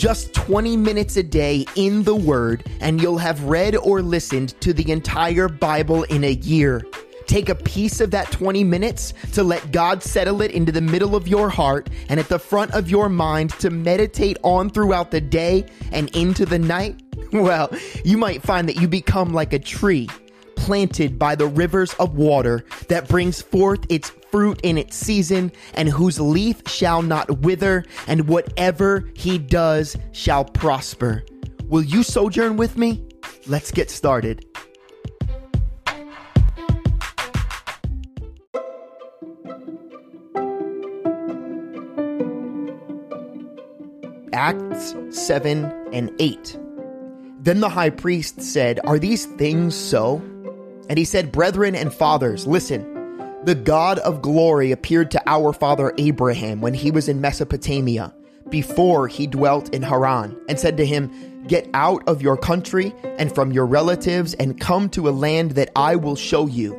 Just 20 minutes a day in the Word, and you'll have read or listened to the entire Bible in a year. Take a piece of that 20 minutes to let God settle it into the middle of your heart and at the front of your mind to meditate on throughout the day and into the night. Well, you might find that you become like a tree planted by the rivers of water that brings forth its fruit in its season, and whose leaf shall not wither, and whatever he does shall prosper. Will you sojourn with me? Let's get started. Acts 7 and 8. Then the high priest said, Are these things so? And he said, Brethren and fathers, listen. The God of glory appeared to our father Abraham when he was in Mesopotamia, before he dwelt in Haran, and said to him, Get out of your country and from your relatives and come to a land that I will show you.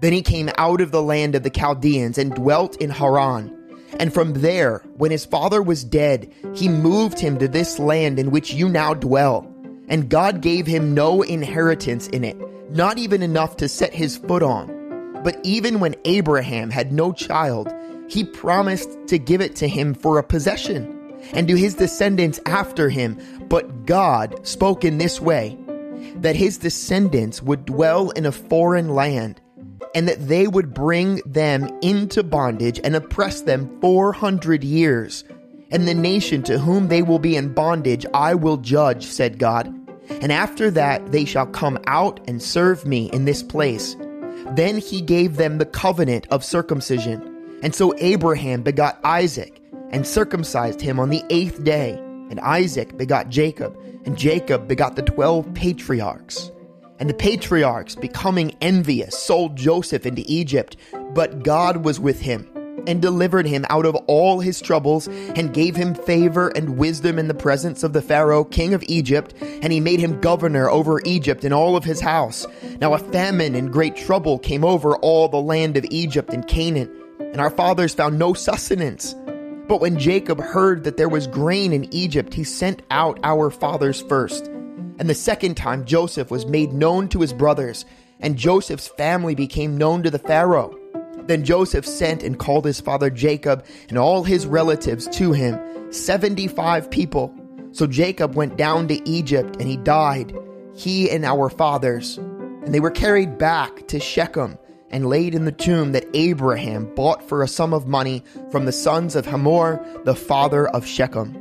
Then he came out of the land of the Chaldeans and dwelt in Haran. And from there, when his father was dead, he moved him to this land in which you now dwell. And God gave him no inheritance in it, not even enough to set his foot on. But even when Abraham had no child, he promised to give it to him for a possession and to his descendants after him. But God spoke in this way that his descendants would dwell in a foreign land and that they would bring them into bondage and oppress them 400 years. And the nation to whom they will be in bondage I will judge, said God. And after that they shall come out and serve me in this place. Then he gave them the covenant of circumcision. And so Abraham begot Isaac and circumcised him on the eighth day. And Isaac begot Jacob, and Jacob begot the twelve patriarchs. And the patriarchs, becoming envious, sold Joseph into Egypt. But God was with him and delivered him out of all his troubles, and gave him favor and wisdom in the presence of the Pharaoh, king of Egypt, and he made him governor over Egypt and all of his house. Now a famine and great trouble came over all the land of Egypt and Canaan, and our fathers found no sustenance. But when Jacob heard that there was grain in Egypt, he sent out our fathers first. And the second time Joseph was made known to his brothers, and Joseph's family became known to the Pharaoh. Then Joseph sent and called his father Jacob and all his relatives to him, 75 people. So Jacob went down to Egypt and he died, he and our fathers. And they were carried back to Shechem and laid in the tomb that Abraham bought for a sum of money from the sons of Hamor, the father of Shechem.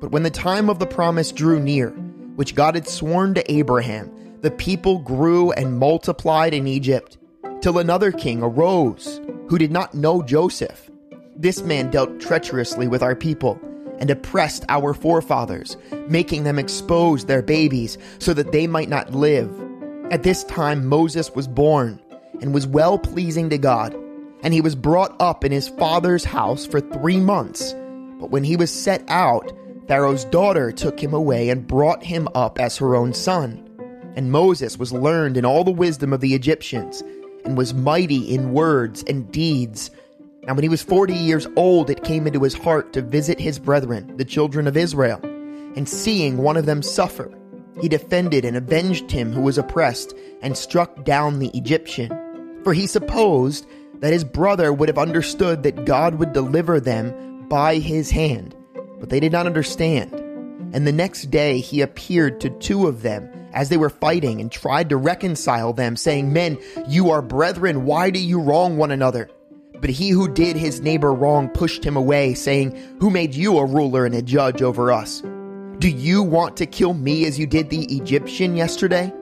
But when the time of the promise drew near, which God had sworn to Abraham, the people grew and multiplied in Egypt till another king arose who did not know Joseph. This man dealt treacherously with our people and oppressed our forefathers, making them expose their babies so that they might not live. At this time, Moses was born and was well pleasing to God, and he was brought up in his father's house for three months. But when he was set out, Pharaoh's daughter took him away and brought him up as her own son. And Moses was learned in all the wisdom of the Egyptians and was mighty in words and deeds. Now, when he was forty years old, it came into his heart to visit his brethren, the children of Israel. And seeing one of them suffer, he defended and avenged him who was oppressed, and struck down the Egyptian. For he supposed that his brother would have understood that God would deliver them by his hand. But they did not understand. And the next day he appeared to two of them as they were fighting and tried to reconcile them, saying, Men, you are brethren, why do you wrong one another? But he who did his neighbor wrong pushed him away, saying, Who made you a ruler and a judge over us? Do you want to kill me as you did the Egyptian yesterday?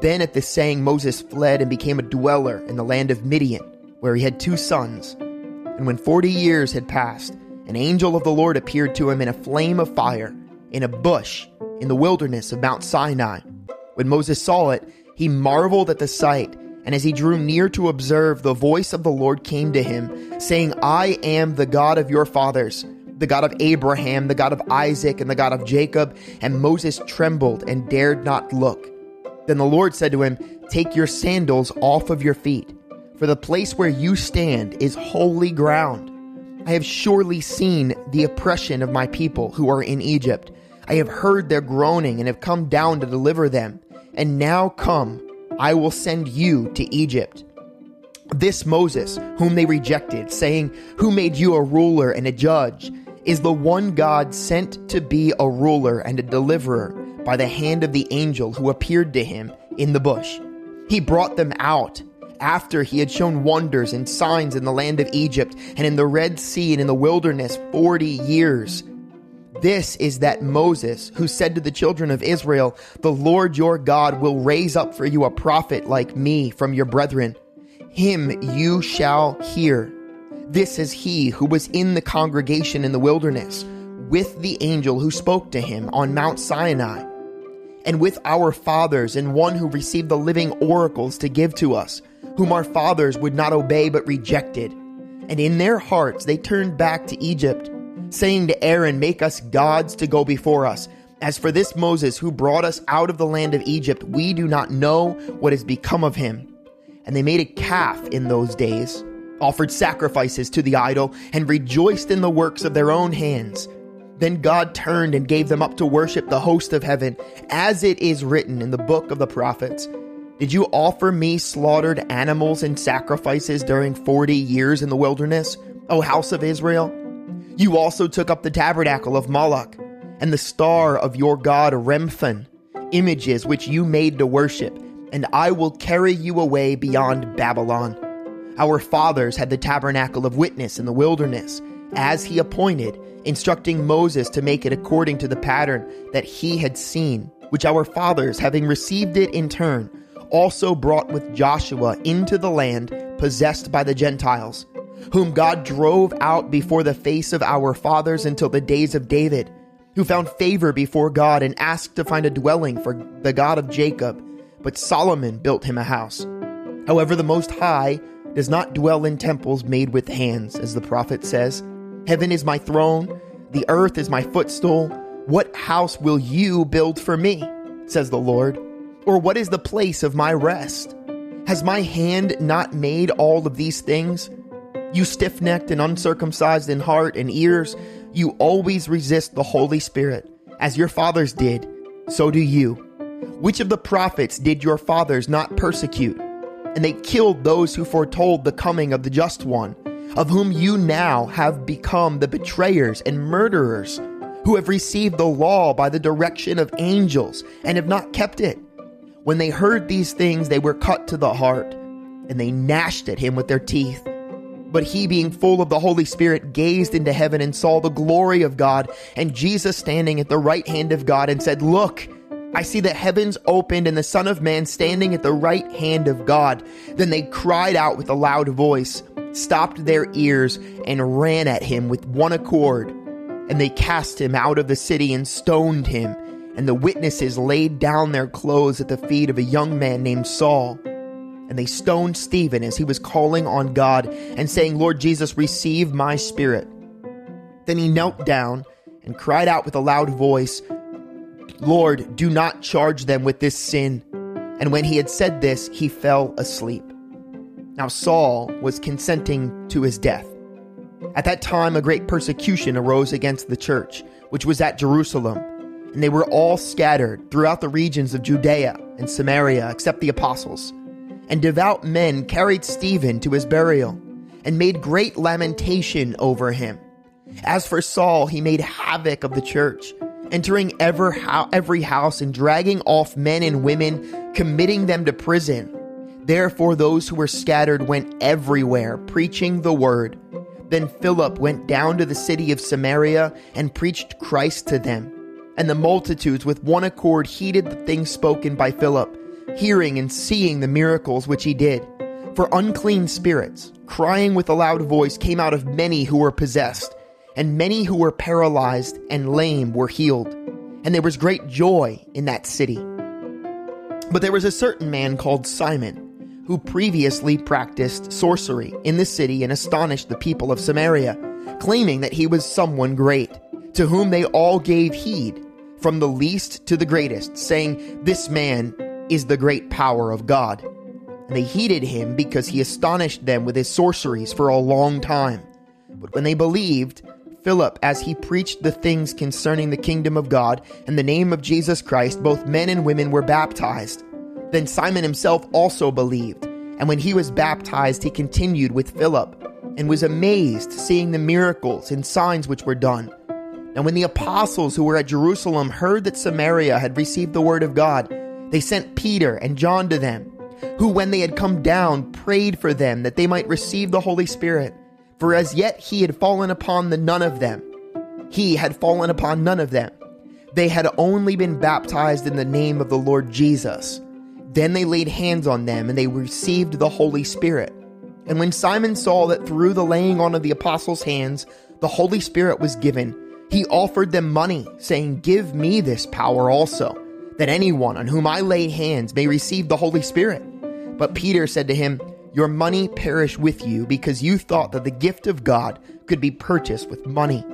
Then at this saying, Moses fled and became a dweller in the land of Midian, where he had two sons. And when forty years had passed, an angel of the Lord appeared to him in a flame of fire, in a bush, in the wilderness of Mount Sinai. When Moses saw it, he marveled at the sight, and as he drew near to observe, the voice of the Lord came to him, saying, I am the God of your fathers, the God of Abraham, the God of Isaac, and the God of Jacob. And Moses trembled and dared not look. Then the Lord said to him, Take your sandals off of your feet, for the place where you stand is holy ground. I have surely seen the oppression of my people who are in Egypt. I have heard their groaning and have come down to deliver them. And now come, I will send you to Egypt. This Moses, whom they rejected, saying, Who made you a ruler and a judge, is the one God sent to be a ruler and a deliverer by the hand of the angel who appeared to him in the bush. He brought them out after he had shown wonders and signs in the land of Egypt and in the Red Sea and in the wilderness 40 years. This is that Moses who said to the children of Israel, The Lord your God will raise up for you a prophet like me from your brethren. Him you shall hear. This is he who was in the congregation in the wilderness with the angel who spoke to him on Mount Sinai and with our fathers and one who received the living oracles to give to us whom our fathers would not obey but rejected. And in their hearts they turned back to Egypt, saying to Aaron, Make us gods to go before us. As for this Moses who brought us out of the land of Egypt, we do not know what has become of him. And they made a calf in those days, offered sacrifices to the idol, and rejoiced in the works of their own hands. Then God turned and gave them up to worship the host of heaven, as it is written in the book of the prophets. Did you offer me slaughtered animals and sacrifices during 40 years in the wilderness, O house of Israel? You also took up the tabernacle of Moloch and the star of your god Remphan, images which you made to worship, and I will carry you away beyond Babylon. Our fathers had the tabernacle of witness in the wilderness, as he appointed, instructing Moses to make it according to the pattern that he had seen, which our fathers, having received it in turn, also brought with Joshua into the land possessed by the Gentiles, whom God drove out before the face of our fathers until the days of David, who found favor before God and asked to find a dwelling for the God of Jacob. But Solomon built him a house. However, the Most High does not dwell in temples made with hands, as the prophet says. Heaven is my throne, the earth is my footstool. What house will you build for me? says the Lord. Or what is the place of my rest? Has my hand not made all of these things? You stiff necked and uncircumcised in heart and ears, you always resist the Holy Spirit, as your fathers did, so do you. Which of the prophets did your fathers not persecute? And they killed those who foretold the coming of the Just One, of whom you now have become the betrayers and murderers, who have received the law by the direction of angels and have not kept it. When they heard these things, they were cut to the heart, and they gnashed at him with their teeth. But he, being full of the Holy Spirit, gazed into heaven and saw the glory of God, and Jesus standing at the right hand of God, and said, Look, I see the heavens opened and the Son of Man standing at the right hand of God. Then they cried out with a loud voice, stopped their ears, and ran at him with one accord. And they cast him out of the city and stoned him and the witnesses laid down their clothes at the feet of a young man named Saul. And they stoned Stephen as he was calling on God and saying, Lord Jesus, receive my spirit. Then he knelt down and cried out with a loud voice, Lord, do not charge them with this sin. And when he had said this, he fell asleep. Now Saul was consenting to his death. At that time, a great persecution arose against the church, which was at Jerusalem and they were all scattered throughout the regions of Judea and Samaria except the apostles. And devout men carried Stephen to his burial and made great lamentation over him. As for Saul, he made havoc of the church, entering every house and dragging off men and women, committing them to prison. Therefore, those who were scattered went everywhere, preaching the word. Then Philip went down to the city of Samaria and preached Christ to them. And the multitudes with one accord heeded the things spoken by Philip, hearing and seeing the miracles which he did. For unclean spirits, crying with a loud voice, came out of many who were possessed, and many who were paralyzed and lame were healed. And there was great joy in that city. But there was a certain man called Simon, who previously practiced sorcery in the city and astonished the people of Samaria, claiming that he was someone great, to whom they all gave heed from the least to the greatest, saying, This man is the great power of God. And they heeded him because he astonished them with his sorceries for a long time. But when they believed, Philip, as he preached the things concerning the kingdom of God and the name of Jesus Christ, both men and women were baptized. Then Simon himself also believed, and when he was baptized, he continued with Philip and was amazed seeing the miracles and signs which were done. And when the apostles who were at Jerusalem heard that Samaria had received the word of God, they sent Peter and John to them, who, when they had come down, prayed for them that they might receive the Holy Spirit. For as yet he had fallen upon the none of them. He had fallen upon none of them. They had only been baptized in the name of the Lord Jesus. Then they laid hands on them, and they received the Holy Spirit. And when Simon saw that through the laying on of the apostles' hands the Holy Spirit was given, he offered them money, saying, Give me this power also, that anyone on whom I lay hands may receive the Holy Spirit. But Peter said to him, Your money perish with you, because you thought that the gift of God could be purchased with money.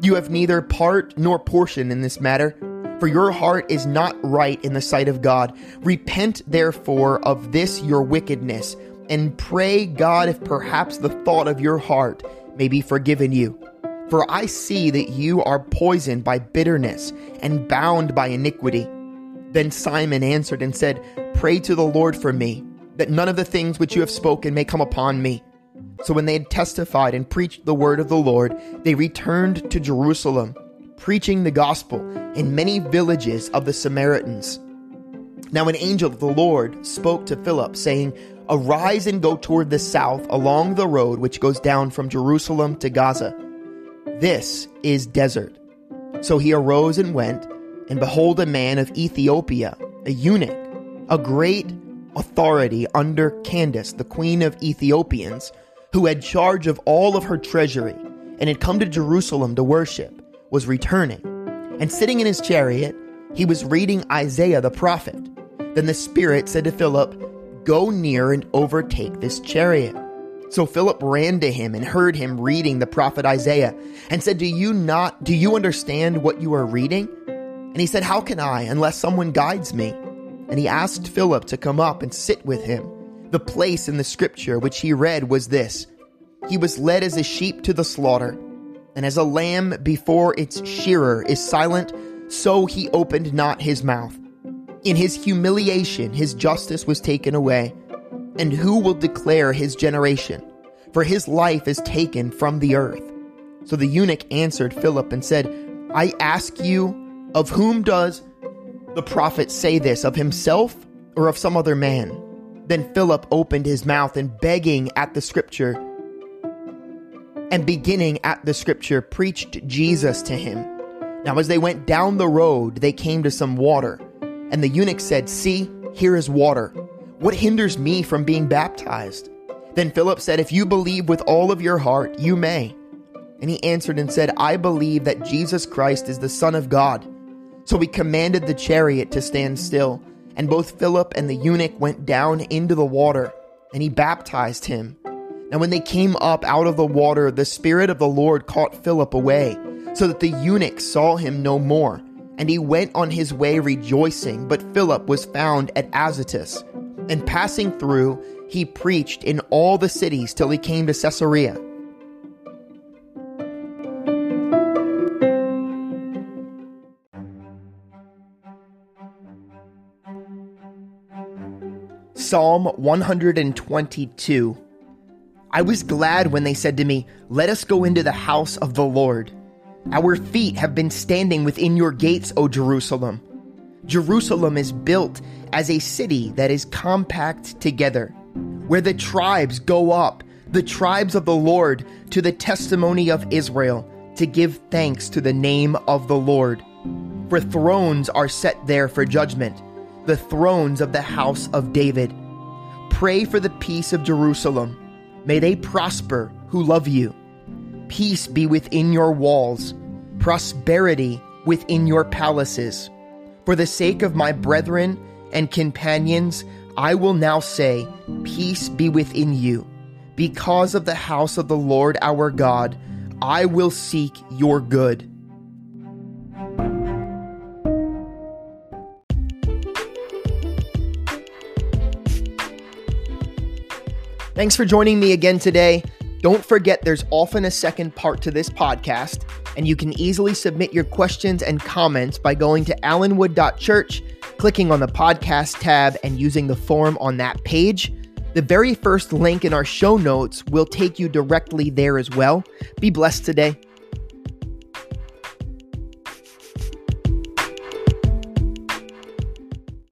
You have neither part nor portion in this matter, for your heart is not right in the sight of God. Repent therefore of this your wickedness and pray God if perhaps the thought of your heart may be forgiven you. For I see that you are poisoned by bitterness and bound by iniquity. Then Simon answered and said, Pray to the Lord for me, that none of the things which you have spoken may come upon me. So when they had testified and preached the word of the Lord, they returned to Jerusalem, preaching the gospel in many villages of the Samaritans. Now an angel of the Lord spoke to Philip, saying, Arise and go toward the south along the road which goes down from Jerusalem to Gaza. This is desert. So he arose and went, and behold, a man of Ethiopia, a eunuch, a great authority under Candace, the queen of Ethiopians, who had charge of all of her treasury, and had come to Jerusalem to worship, was returning. And sitting in his chariot, he was reading Isaiah the prophet. Then the Spirit said to Philip, Go near and overtake this chariot. So Philip ran to him and heard him reading the prophet Isaiah and said, Do you not, do you understand what you are reading? And he said, How can I unless someone guides me? And he asked Philip to come up and sit with him. The place in the scripture which he read was this He was led as a sheep to the slaughter, and as a lamb before its shearer is silent, so he opened not his mouth. In his humiliation, his justice was taken away. And who will declare his generation? For his life is taken from the earth. So the eunuch answered Philip and said, I ask you, of whom does the prophet say this, of himself or of some other man? Then Philip opened his mouth and begging at the scripture, and beginning at the scripture, preached Jesus to him. Now, as they went down the road, they came to some water. And the eunuch said, See, here is water. What hinders me from being baptized? Then Philip said, If you believe with all of your heart, you may. And he answered and said, I believe that Jesus Christ is the Son of God. So he commanded the chariot to stand still, and both Philip and the eunuch went down into the water, and he baptized him. Now, when they came up out of the water, the Spirit of the Lord caught Philip away, so that the eunuch saw him no more and he went on his way rejoicing. But Philip was found at Azotus, and passing through, he preached in all the cities till he came to Caesarea. Psalm 122 I was glad when they said to me, Let us go into the house of the Lord. Our feet have been standing within your gates, O Jerusalem. Jerusalem is built as a city that is compact together, where the tribes go up, the tribes of the Lord, to the testimony of Israel, to give thanks to the name of the Lord. For thrones are set there for judgment, the thrones of the house of David. Pray for the peace of Jerusalem. May they prosper who love you. Peace be within your walls, prosperity within your palaces. For the sake of my brethren and companions, I will now say, Peace be within you. Because of the house of the Lord our God, I will seek your good. Thanks for joining me again today. Don't forget there's often a second part to this podcast, and you can easily submit your questions and comments by going to allenwood.church, clicking on the podcast tab, and using the form on that page. The very first link in our show notes will take you directly there as well. Be blessed today.